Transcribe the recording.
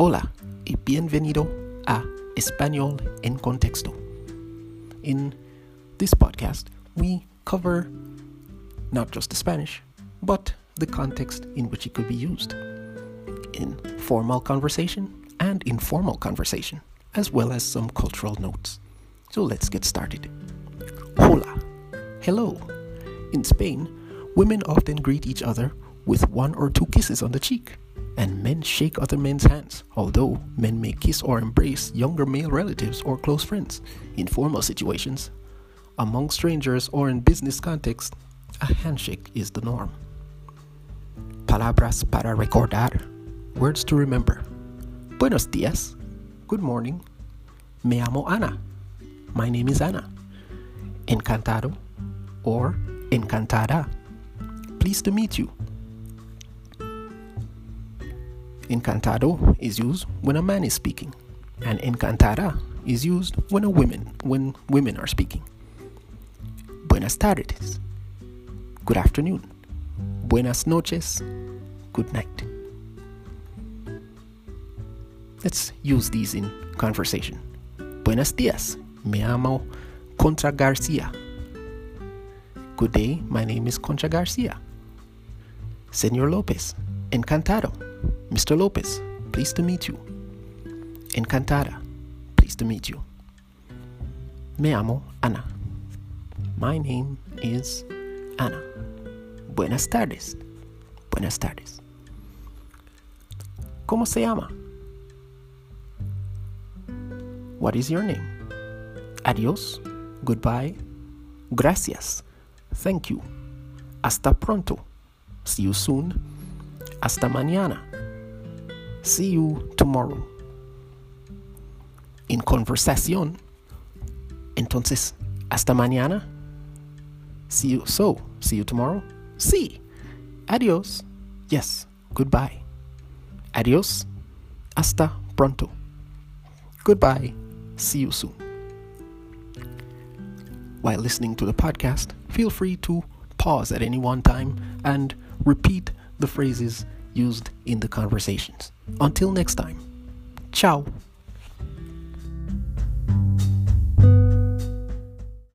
Hola y bienvenido a Español en Contexto. In this podcast, we cover not just the Spanish, but the context in which it could be used in formal conversation and informal conversation, as well as some cultural notes. So let's get started. Hola, hello. In Spain, women often greet each other with one or two kisses on the cheek and men shake other men's hands, although men may kiss or embrace younger male relatives or close friends. In formal situations, among strangers or in business context, a handshake is the norm. Palabras para recordar, words to remember. Buenos días, good morning. Me llamo Ana, my name is Ana. Encantado or encantada, pleased to meet you. Encantado is used when a man is speaking, and encantada is used when a woman when women are speaking. Buenas tardes. Good afternoon. Buenas noches. Good night. Let's use these in conversation. Buenos días. Me llamo Concha Garcia. Good day. My name is Concha Garcia. Senor Lopez. Encantado. Mr. Lopez, pleased to meet you. Encantada, pleased to meet you. Me amo Ana. My name is Ana. Buenas tardes. Buenas tardes. ¿Cómo se llama? What is your name? Adiós. Goodbye. Gracias. Thank you. Hasta pronto. See you soon. Hasta mañana. See you tomorrow. En conversación. Entonces, hasta mañana. See you. So, see you tomorrow. Sí. Adiós. Yes. Goodbye. Adiós. Hasta pronto. Goodbye. See you soon. While listening to the podcast, feel free to pause at any one time and repeat the phrases used in the conversations. Until next time, ciao.